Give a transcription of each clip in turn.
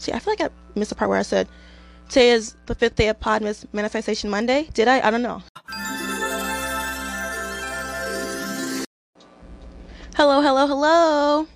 See, I feel like I missed the part where I said today is the fifth day of Podmas Manifestation Monday. Did I? I don't know. Hello, hello, hello.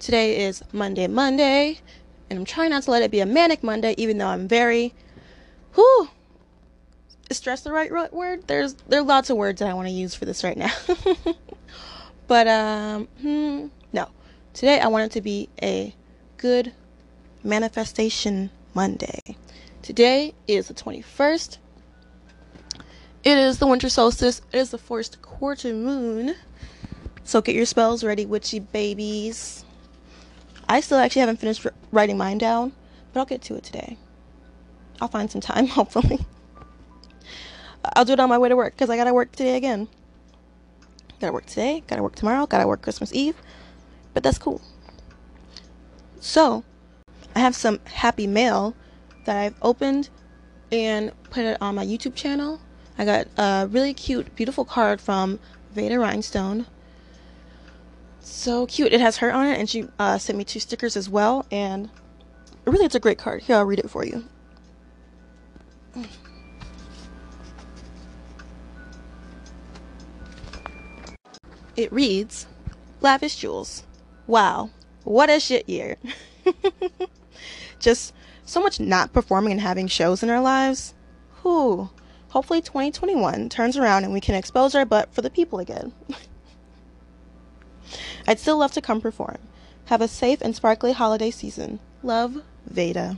Today is Monday, Monday, and I'm trying not to let it be a manic Monday, even though I'm very, whew, is stress the right word? There's there are lots of words that I want to use for this right now, but um, hmm, no. Today I want it to be a good manifestation Monday. Today is the 21st. It is the winter solstice. It is the first quarter moon. So get your spells ready, witchy babies. I still actually haven't finished writing mine down, but I'll get to it today. I'll find some time, hopefully. I'll do it on my way to work because I gotta work today again. Gotta work today, gotta work tomorrow, gotta work Christmas Eve. But that's cool. So, I have some happy mail that I've opened and put it on my YouTube channel. I got a really cute, beautiful card from Vayda Rhinestone so cute. It has her on it, and she uh, sent me two stickers as well. And really, it's a great card. Here, I'll read it for you. It reads Lavish Jewels. Wow, what a shit year. Just so much not performing and having shows in our lives. Whew. Hopefully, 2021 turns around and we can expose our butt for the people again. I'd still love to come perform. Have a safe and sparkly holiday season. Love, Vayda.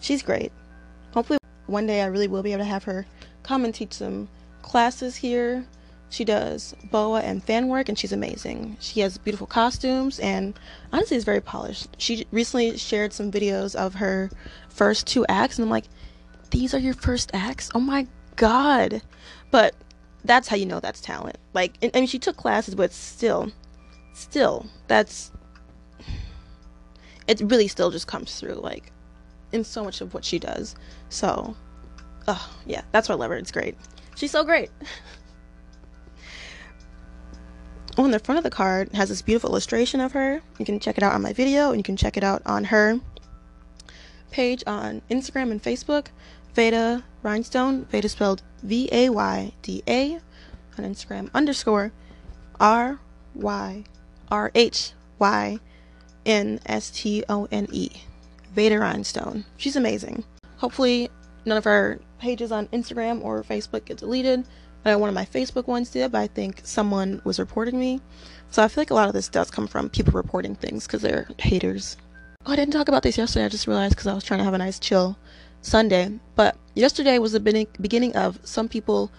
She's great. Hopefully, one day I really will be able to have her come and teach some classes here. She does boa and fan work, and she's amazing. She has beautiful costumes, and honestly, is very polished. She recently shared some videos of her first two acts, and I'm like, these are your first acts? Oh my god! But that's how you know that's talent. Like, I mean, she took classes, but still, still, that's it really still just comes through like in so much of what she does. So, oh yeah, that's why I love her. It's great. She's so great. on the front of the card has this beautiful illustration of her. You can check it out on my video, and you can check it out on her page on Instagram and Facebook. Vayda Rhinestone. Vayda spelled V A Y D A on Instagram underscore R Y R H Y N S T O N E. Vayda Rhinestone. She's amazing. Hopefully, none of her pages on Instagram or Facebook get deleted. Know one of my Facebook ones did, but I think someone was reporting me. So I feel like a lot of this does come from people reporting things because they're haters. Oh, I didn't talk about this yesterday. I just realized because I was trying to have a nice chill Sunday. But yesterday was the beginning of some people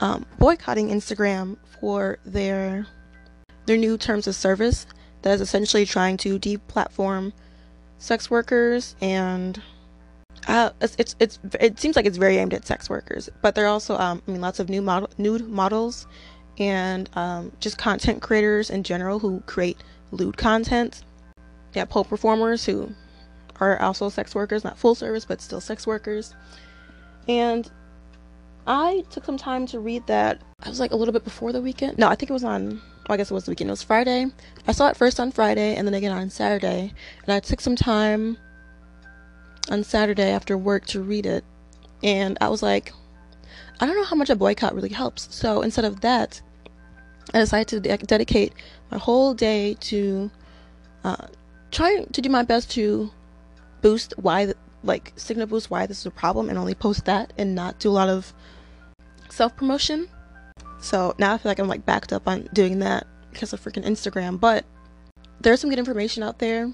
um, boycotting Instagram for their their new terms of service that is essentially trying to deplatform sex workers and uh, it's, it's, it's it seems like it's very aimed at sex workers, but there are also um, I mean lots of new model nude models and um, just content creators in general who create lewd content. Yeah, pole performers who are also sex workers, not full service, but still sex workers. And I took some time to read that. I was like a little bit before the weekend. No, I think it was on I guess it was the weekend. It was Friday. I saw it first on Friday and then again on Saturday. And I took some time on Saturday after work to read it. And I was like, I don't know how much a boycott really helps. So instead of that, I decided to de- dedicate my whole day to uh, trying to do my best to boost why, the, like, signal boost why this is a problem and only post that and not do a lot of self promotion. So now I feel like I'm like backed up on doing that because of freaking Instagram. But there's some good information out there.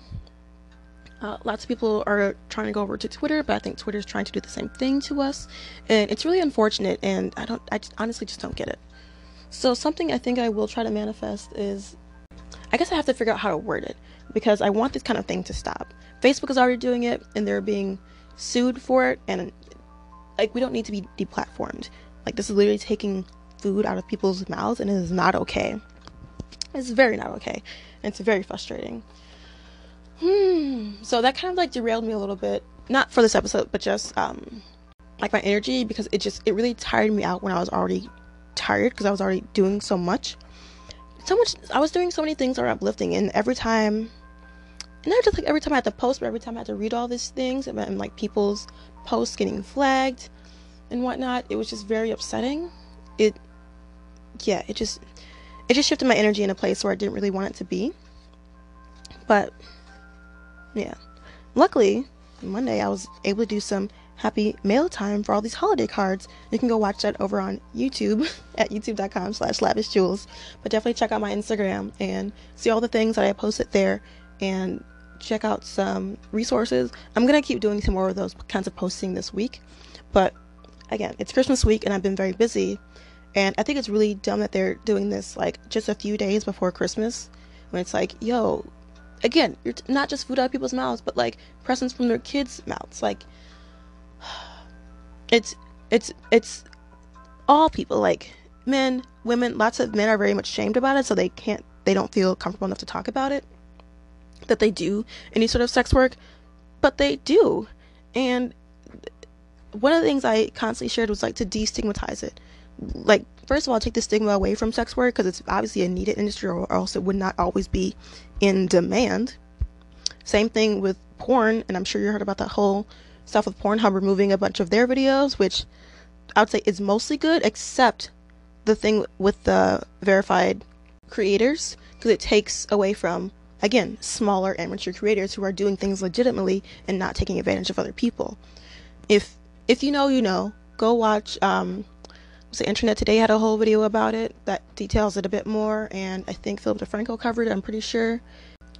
Uh, lots of people are trying to go over to Twitter, but I think Twitter is trying to do the same thing to us, and it's really unfortunate. And I don't, I just, honestly just don't get it. So something I think I will try to manifest is, I guess I have to figure out how to word it because I want this kind of thing to stop. Facebook is already doing it, and they're being sued for it, and like we don't need to be deplatformed. Like this is literally taking food out of people's mouths and it is not okay. It's very not okay. And it's very frustrating. Hmm. So that kind of like derailed me a little bit. Not for this episode, but just um like my energy because it just it really tired me out when I was already tired because I was already doing so much. So much I was doing so many things that are uplifting and every time and not just like every time I had to post, but every time I had to read all these things and, and like people's posts getting flagged and whatnot, it was just very upsetting. It, yeah, it just, it just shifted my energy in a place where I didn't really want it to be. But, yeah, luckily Monday I was able to do some happy mail time for all these holiday cards. You can go watch that over on YouTube at youtube.com slash lavishjewels. But definitely check out my Instagram and see all the things that I posted there and check out some resources. I'm to keep doing some more of those kinds of posting this week. But again, it's Christmas week and I've been very busy. And I think it's really dumb that they're doing this like just a few days before Christmas when it's like, yo, again, you're t- not just food out of people's mouths, but like presents from their kids' mouths. Like, it's it's it's all people like men, women. Lots of men are very much shamed about it, so they can't they don't feel comfortable enough to talk about it. That they do any sort of sex work, but they do, and one of the things I constantly shared was like to destigmatize it. Like, first of all, take the stigma away from sex work because it's obviously a needed industry, or else it would not always be in demand. Same thing with porn, and I'm sure you heard about that whole stuff with Pornhub removing a bunch of their videos, which I would say is mostly good, except the thing with the verified creators, because it takes away from again smaller amateur creators who are doing things legitimately and not taking advantage of other people. If if you know, you know. Go watch. Um, the Internet Today had a whole video about it that details it a bit more, and I think Philip DeFranco covered it. I'm pretty sure.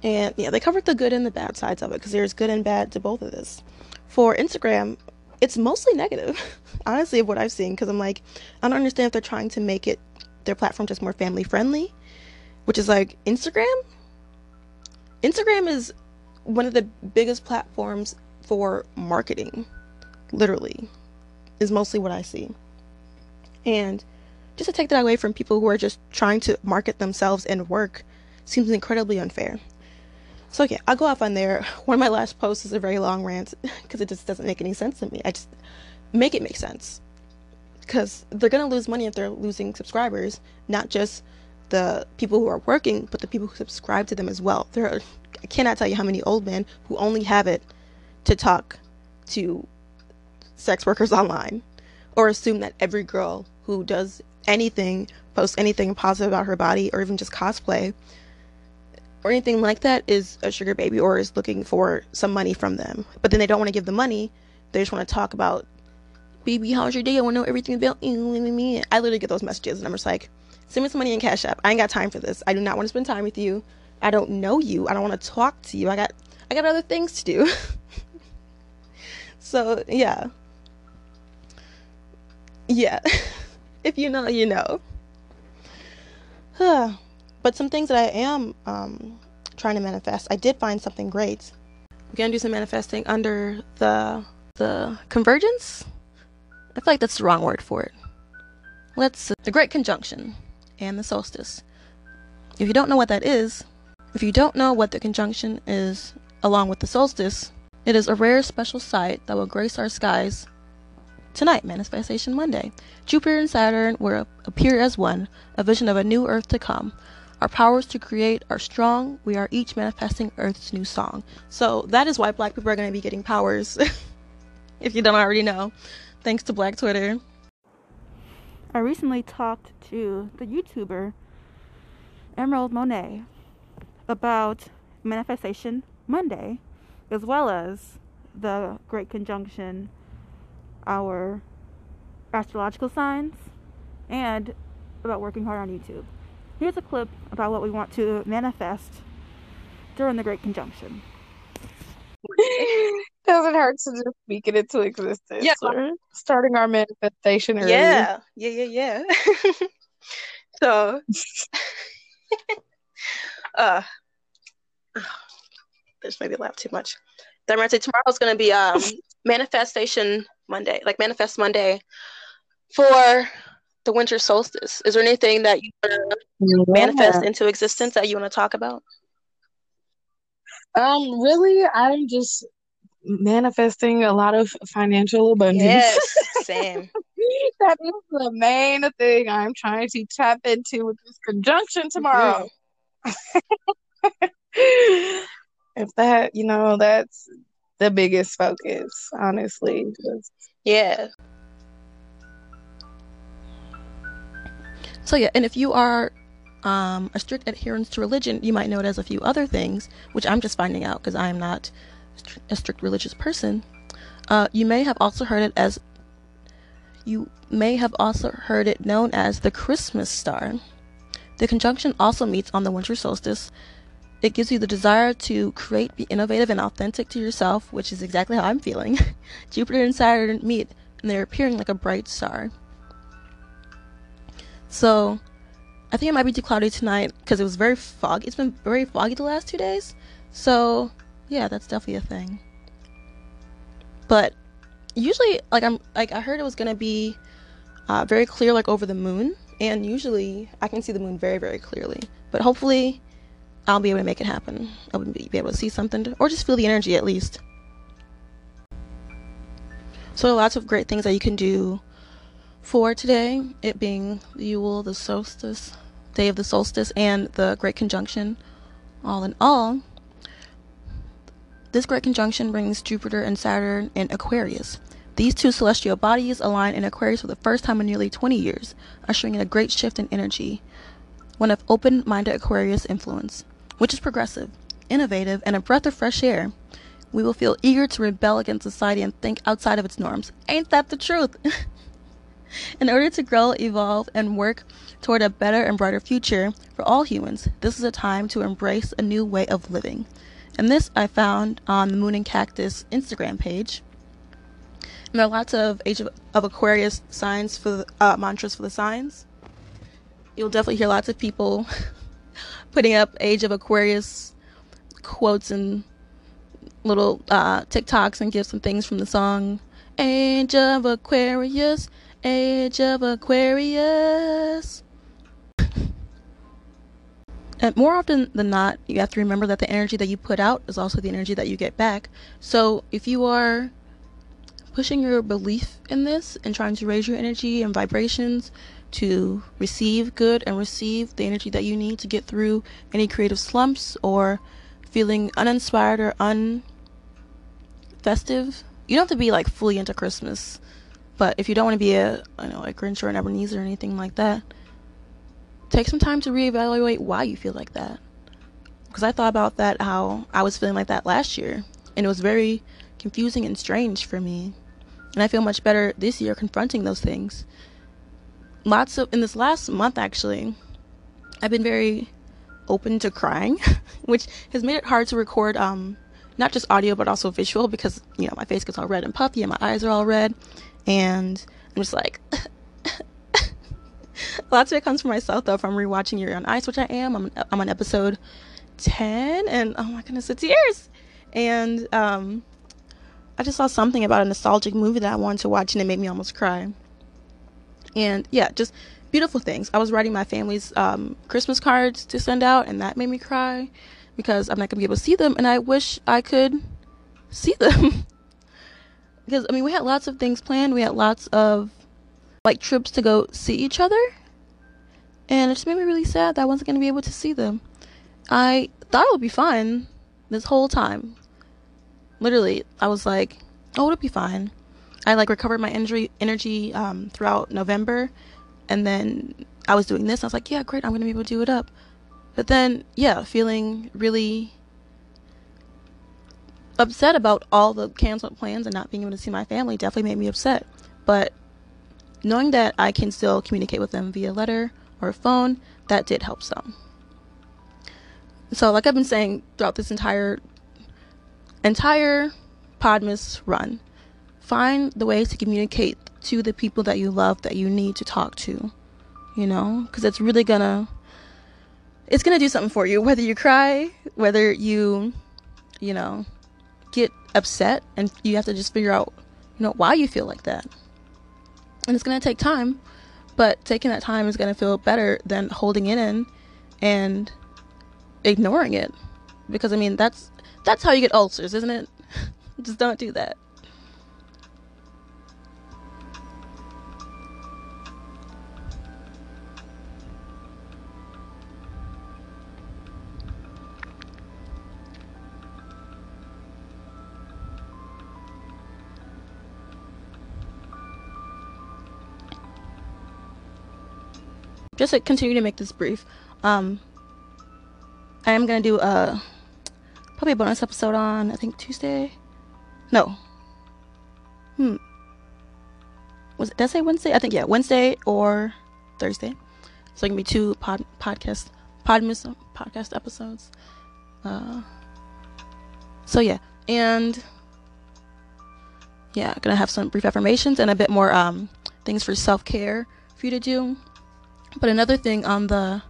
And yeah, they covered the good and the bad sides of it because there's good and bad to both of this. For Instagram, it's mostly negative, honestly, of what I've seen. Because I'm like, I don't understand if they're trying to make it their platform just more family friendly, which is like Instagram. Instagram is one of the biggest platforms for marketing, literally, is mostly what I see. And just to take that away from people who are just trying to market themselves and work seems incredibly unfair. So yeah, I'll go off on there. One of my last posts is a very long rant because it just doesn't make any sense to me. I just make it make sense because they're gonna lose money if they're losing subscribers, not just the people who are working, but the people who subscribe to them as well. There are I cannot tell you how many old men who only have it to talk to sex workers online or assume that every girl who does anything, posts anything positive about her body, or even just cosplay, or anything like that, is a sugar baby or is looking for some money from them. But then they don't want to give the money. They just want to talk about, baby, how's your day? I want to know everything about you. I literally get those messages, and I'm just like, send me some money in Cash App. I ain't got time for this. I do not want to spend time with you. I don't know you. I don't want to talk to you. I got I got other things to do. so yeah. Yeah. if you know, you know. but some things that I am um, trying to manifest, I did find something great. We're gonna do some manifesting under the the convergence. I feel like that's the wrong word for it. Let's the Great Conjunction and the solstice. If you don't know what that is, if you don't know what the conjunction is along with the solstice, it is a rare special sight that will grace our skies Tonight, Manifestation Monday. Jupiter and Saturn will appear as one, a vision of a new earth to come. Our powers to create are strong. We are each manifesting Earth's new song. So that is why black people are going to be getting powers, if you don't already know, thanks to Black Twitter. I recently talked to the YouTuber Emerald Monet about Manifestation Monday, as well as the Great Conjunction our astrological signs and about working hard on YouTube. Here's a clip about what we want to manifest during the Great Conjunction. Doesn't hurt to just speak it into existence. Yeah. We're starting our manifestation early. Yeah, yeah, yeah, yeah. so, uh, this maybe a laugh too much. Then I'm gonna say tomorrow's gonna be um manifestation Monday, like Manifest Monday for the winter solstice. Is there anything that you want to yeah. manifest into existence that you want to talk about? Um, really, I'm just manifesting a lot of financial abundance. Yes, same. that is the main thing I'm trying to tap into with this conjunction tomorrow. Mm-hmm. if that, you know, that's the biggest focus, honestly. Yeah. So yeah, and if you are um, a strict adherence to religion, you might know it as a few other things, which I'm just finding out because I am not a strict religious person. Uh, you may have also heard it as you may have also heard it known as the Christmas star. The conjunction also meets on the winter solstice. It gives you the desire to create, be innovative, and authentic to yourself, which is exactly how I'm feeling. Jupiter and Saturn meet, and they're appearing like a bright star. So, I think it might be too cloudy tonight because it was very foggy. It's been very foggy the last two days. So, yeah, that's definitely a thing. But usually, like I'm like I heard it was gonna be uh, very clear, like over the moon, and usually I can see the moon very, very clearly. But hopefully, I'll be able to make it happen. I'll be able to see something, or just feel the energy at least. So, lots of great things that you can do for today. It being the Yule, the solstice, day of the solstice, and the Great Conjunction. All in all, this Great Conjunction brings Jupiter and Saturn in Aquarius. These two celestial bodies align in Aquarius for the first time in nearly 20 years, ushering in a great shift in energy, one of open minded Aquarius influence, which is progressive, innovative, and a breath of fresh air. We will feel eager to rebel against society and think outside of its norms. Ain't that the truth? in order to grow, evolve, and work toward a better and brighter future for all humans, this is a time to embrace a new way of living. And this I found on the Moon and Cactus Instagram page. And there are lots of Age of, of Aquarius signs for the, uh, mantras for the signs. You'll definitely hear lots of people putting up Age of Aquarius quotes and little uh, TikToks and gifs and things from the song Age of Aquarius, Age of Aquarius. and more often than not, you have to remember that the energy that you put out is also the energy that you get back. So if you are pushing your belief in this and trying to raise your energy and vibrations to receive good and receive the energy that you need to get through any creative slumps or feeling uninspired or unfestive. You don't have to be like fully into Christmas, but if you don't want to be a, I know, a Grinch or an Ebenezer or anything like that, take some time to reevaluate why you feel like that. Because I thought about that, how I was feeling like that last year, and it was very confusing and strange for me. And I feel much better this year confronting those things. Lots of, in this last month actually, I've been very open to crying, which has made it hard to record, um, not just audio, but also visual because, you know, my face gets all red and puffy and my eyes are all red. And I'm just like, lots of it comes from myself though from rewatching Yuri on Ice, which I am. I'm, I'm on episode 10 and oh my goodness, it's years. And, um, I just saw something about a nostalgic movie that I wanted to watch and it made me almost cry. And yeah, just beautiful things. I was writing my family's um, Christmas cards to send out, and that made me cry because I'm not gonna be able to see them, and I wish I could see them. because I mean, we had lots of things planned. We had lots of like trips to go see each other, and it just made me really sad that I wasn't gonna be able to see them. I thought it would be fun this whole time literally, I was like, oh, it'll be fine. I like recovered my injury energy um, throughout November, and then I was doing this. I was like, yeah, great, I'm gonna be able to do it up. But then, yeah, feeling really upset about all the canceled plans and not being able to see my family definitely made me upset. But knowing that I can still communicate with them via letter or phone, that did help some. So, like I've been saying throughout this entire entire Podmas run, find the ways to communicate to the people that you love that you need to talk to, you know, because it's really gonna it's gonna do something for you. Whether you cry whether you you know get upset and you have to just figure out you know why you feel like that. And it's gonna take time but taking that time is gonna feel better than holding it in and ignoring it. Because i mean that's that's how you get ulcers, isn't it? Just don't do that. Just to continue to make this brief, um, I am gonna do a probably a bonus episode on I think Tuesday. No. Hmm. Was it did I say Wednesday? I think yeah, Wednesday or Thursday. So it can be two pod podcast podcast episodes. Uh so yeah, and yeah, gonna have some brief affirmations and a bit more um things for self care for you to do. But another thing on the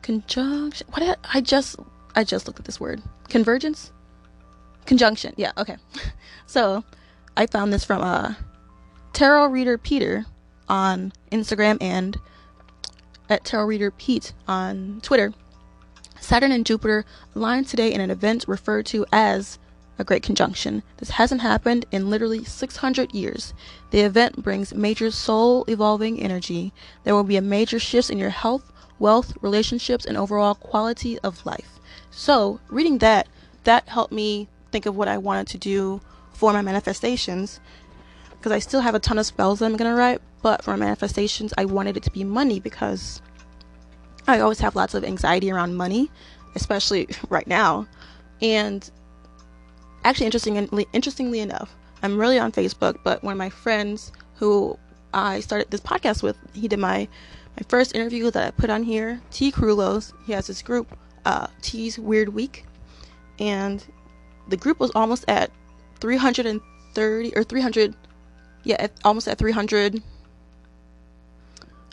conjunction, what did I, I just I just looked at this word convergence, conjunction. Yeah, okay. so I found this from uh tarot reader Peter on Instagram and at tarot reader Pete on Twitter. Saturn and Jupiter align today in an event referred to as a great conjunction. This hasn't happened in literally 600 years. The event brings major soul evolving energy. There will be a major shifts in your health, wealth, relationships, and overall quality of life. So, reading that, that helped me think of what I wanted to do for my manifestations because I still have a ton of spells that I'm going to write, but for my manifestations, I wanted it to be money because I always have lots of anxiety around money, especially right now. And actually, interestingly, interestingly enough, I'm really on Facebook, but one of my friends who I started this podcast with, he did my my first interview that I put on here. T. Crulos, he has this group, uh, T's Weird Week, and the group was almost at 330 or 300, yeah, at, almost at 300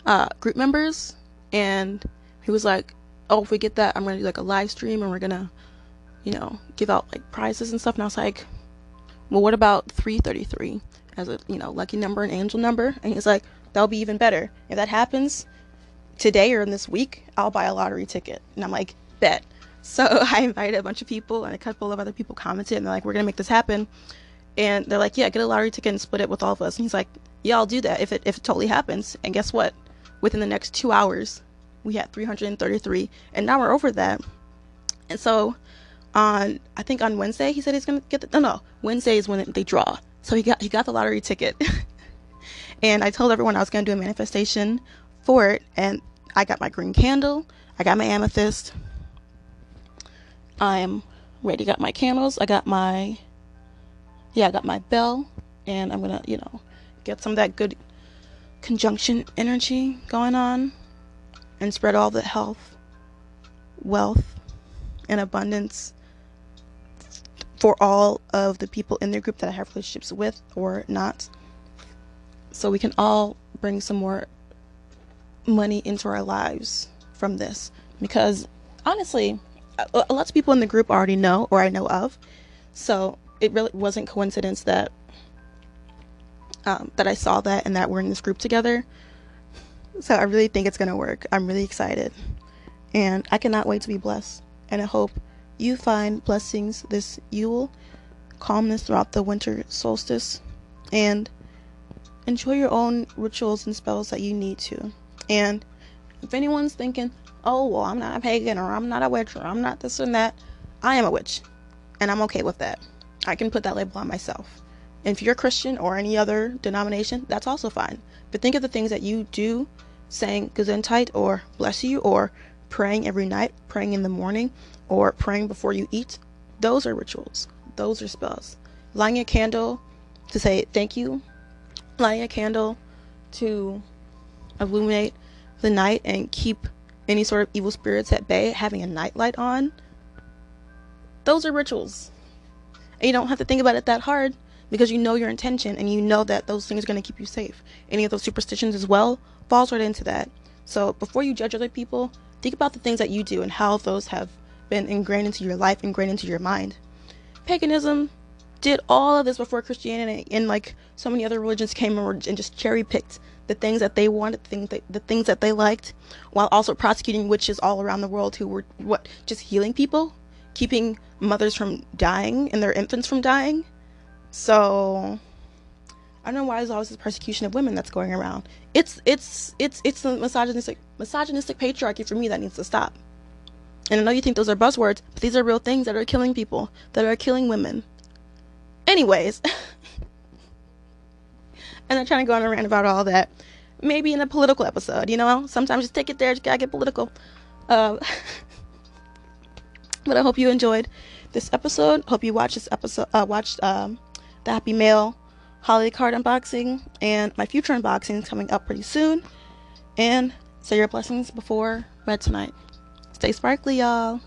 uh, group members, and he was like, "Oh, if we get that, I'm gonna do like a live stream, and we're gonna, you know, give out like prizes and stuff." And I was like, "Well, what about 333 as a you know lucky number and angel number?" And he's like, "That'll be even better. If that happens today or in this week, I'll buy a lottery ticket." And I'm like, "Bet." So I invited a bunch of people, and a couple of other people commented, and they're like, "We're gonna make this happen." And they're like, "Yeah, get a lottery ticket and split it with all of us." And he's like, "Yeah, I'll do that if it if it totally happens." And guess what? Within the next two hours, we had 333 and now we're over that and so on i think on wednesday he said he's gonna get the no no wednesday is when they draw so he got he got the lottery ticket and i told everyone i was gonna do a manifestation for it and i got my green candle i got my amethyst i'm ready got my candles i got my yeah i got my bell and i'm gonna you know get some of that good conjunction energy going on and spread all the health, wealth, and abundance for all of the people in their group that I have relationships with or not. So we can all bring some more money into our lives from this. Because honestly, lots of people in the group already know or I know of. So it really wasn't coincidence that um, that I saw that and that we're in this group together. So I really think it's to work. I'm really excited. And I cannot wait to be blessed. And I hope you find blessings this Yule, calmness throughout the winter solstice, and enjoy your own rituals and spells that you need to. And if anyone's thinking, oh, well, I'm not a pagan or I'm not a witch or I'm not this and that, I am a witch. And I'm okay with that. I can put that label on myself. And if you're Christian or any other denomination, that's also fine. But think of the things that you do, saying Gesundheit or bless you, or praying every night, praying in the morning, or praying before you eat. Those are rituals. Those are spells. Lighting a candle to say thank you, lighting a candle to illuminate the night and keep any sort of evil spirits at bay, having a nightlight on. Those are rituals. And you don't have to think about it that hard because you know your intention and you know that those things are going to keep you safe. Any of those superstitions as well falls right into that. So before you judge other people, think about the things that you do and how those have been ingrained into your life, ingrained into your mind. Paganism did all of this before Christianity, and like so many other religions came and just cherry picked the things that they wanted, the things that, the things that they liked, while also prosecuting witches all around the world who were what just healing people, keeping mothers from dying and their infants from dying. So I don't know why there's always this persecution of women that's going around. It's it's it's it's the misogynistic misogynistic patriarchy for me that needs to stop. And I know you think those are buzzwords, but these are real things that are killing people, that are killing women. Anyways, and I'm trying to go on a rant about all that. maybe in a political episode. You know, sometimes just take it there. Just gotta get political. Uh, but I hope you enjoyed this episode. Hope you watched this episode. Uh, watched um, the Happy Mail holiday card unboxing and my future unboxings coming up pretty soon. And say your blessings before bed tonight. Stay sparkly, y'all.